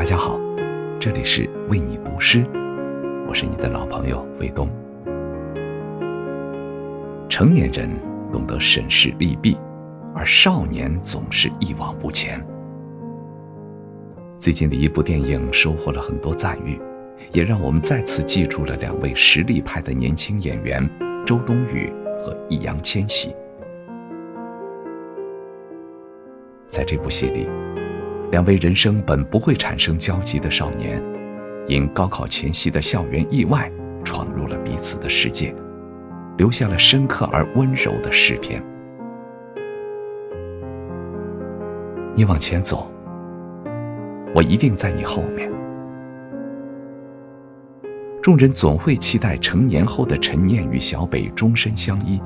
大家好这里是为你读诗，我是你的老朋友卫东。成年人懂得审视利弊，而少年总是一往无前。最近的一部电影收获了很多赞誉，也让我们再次记住了两位实力派的年轻演员周冬雨和易烊千玺。在这部戏里，两位人生本不会产生交集的少年，因高考前夕的校园意外，闯入了彼此的世界，留下了深刻而温柔的诗篇。你往前走，我一定在你后面。众人总会期待成年后的陈念与小北终身相依，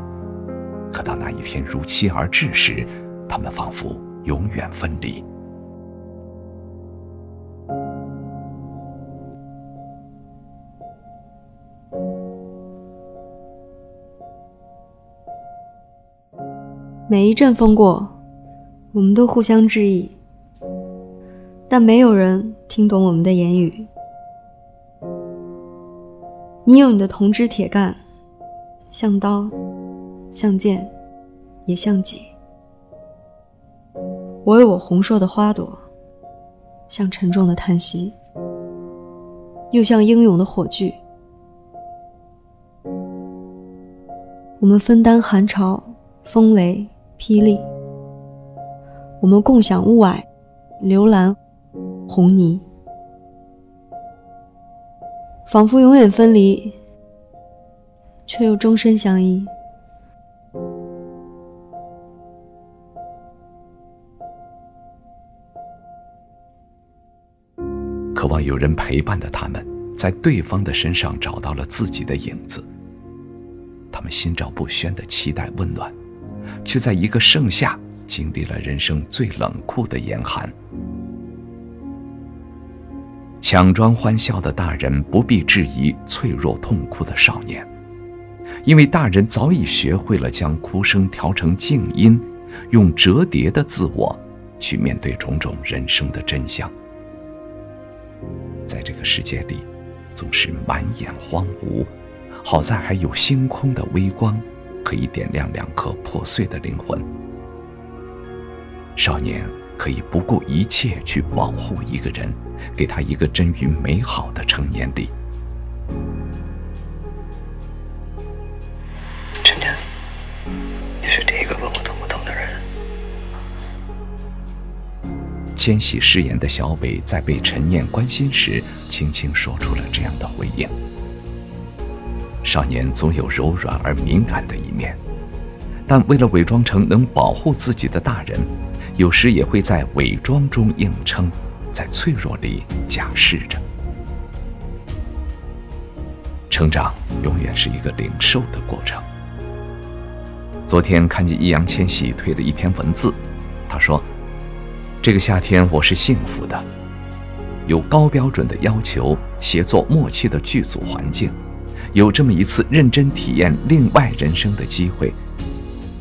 可当那一天如期而至时，他们仿佛……永远分离。每一阵风过，我们都互相致意，但没有人听懂我们的言语。你有你的铜枝铁干，像刀，像剑，也像戟。我有我红硕的花朵，像沉重的叹息，又像英勇的火炬。我们分担寒潮、风雷、霹雳，我们共享雾霭、流岚、红泥，仿佛永远分离，却又终身相依。渴望有人陪伴的他们，在对方的身上找到了自己的影子。他们心照不宣的期待温暖，却在一个盛夏经历了人生最冷酷的严寒。强装欢笑的大人不必质疑脆弱痛哭的少年，因为大人早已学会了将哭声调成静音，用折叠的自我去面对种种人生的真相。在这个世界里，总是满眼荒芜，好在还有星空的微光，可以点亮两颗破碎的灵魂。少年可以不顾一切去保护一个人，给他一个臻于美好的成年礼。陈年，你是第一个问我疼不疼的人。千玺饰演的小北，在被陈念关心时，轻轻说出了这样的回应。少年总有柔软而敏感的一面，但为了伪装成能保护自己的大人，有时也会在伪装中硬撑，在脆弱里假释着。成长永远是一个领受的过程。昨天看见易烊千玺推了一篇文字，他说。这个夏天我是幸福的，有高标准的要求、协作默契的剧组环境，有这么一次认真体验另外人生的机会，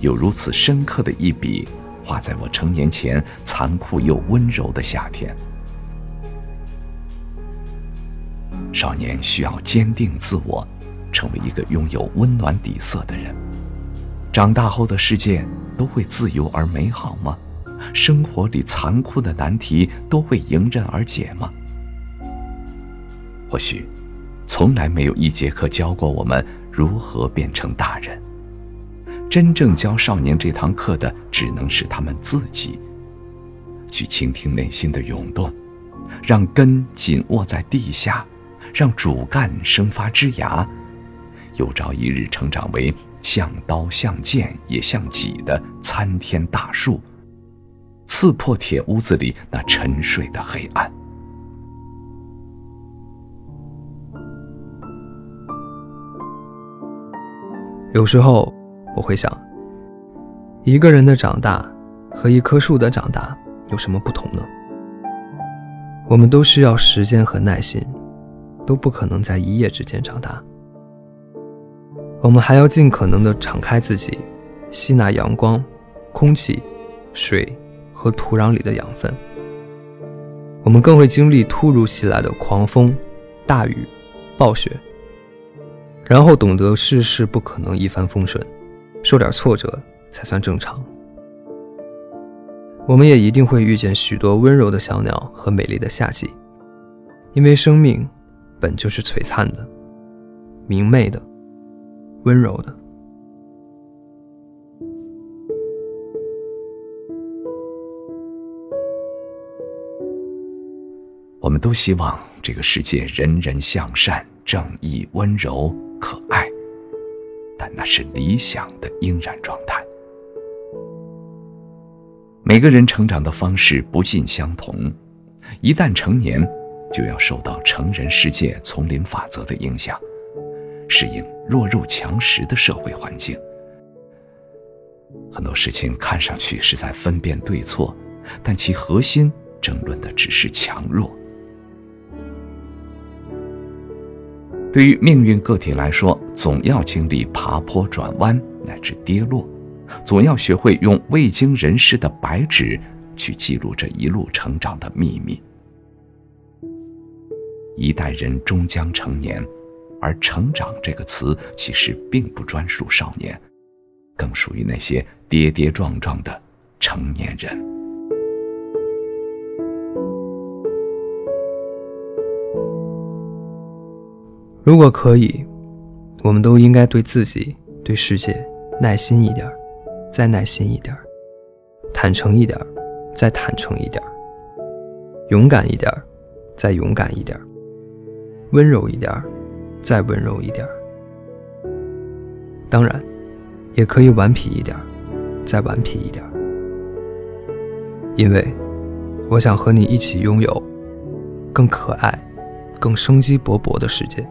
有如此深刻的一笔画在我成年前残酷又温柔的夏天。少年需要坚定自我，成为一个拥有温暖底色的人。长大后的世界都会自由而美好吗？生活里残酷的难题都会迎刃而解吗？或许，从来没有一节课教过我们如何变成大人。真正教少年这堂课的，只能是他们自己。去倾听内心的涌动，让根紧握在地下，让主干生发枝芽，有朝一日成长为像刀像剑也像戟的参天大树。刺破铁屋子里那沉睡的黑暗。有时候我会想，一个人的长大和一棵树的长大有什么不同呢？我们都需要时间和耐心，都不可能在一夜之间长大。我们还要尽可能的敞开自己，吸纳阳光、空气、水。和土壤里的养分，我们更会经历突如其来的狂风、大雨、暴雪，然后懂得世事不可能一帆风顺，受点挫折才算正常。我们也一定会遇见许多温柔的小鸟和美丽的夏季，因为生命本就是璀璨的、明媚的、温柔的。我们都希望这个世界人人向善、正义、温柔、可爱，但那是理想的应然状态。每个人成长的方式不尽相同，一旦成年，就要受到成人世界丛林法则的影响，适应弱肉强食的社会环境。很多事情看上去是在分辨对错，但其核心争论的只是强弱。对于命运个体来说，总要经历爬坡、转弯乃至跌落。总要学会用未经人事的白纸去记录这一路成长的秘密。一代人终将成年，而“成长”这个词其实并不专属少年，更属于那些跌跌撞撞的成年人。如果可以，我们都应该对自己、对世界耐心一点。再耐心一点，坦诚一点，再坦诚一点，勇敢一点，再勇敢一点，温柔一点，再温柔一点。当然，也可以顽皮一点，再顽皮一点。因为，我想和你一起拥有更可爱、更生机勃勃的世界。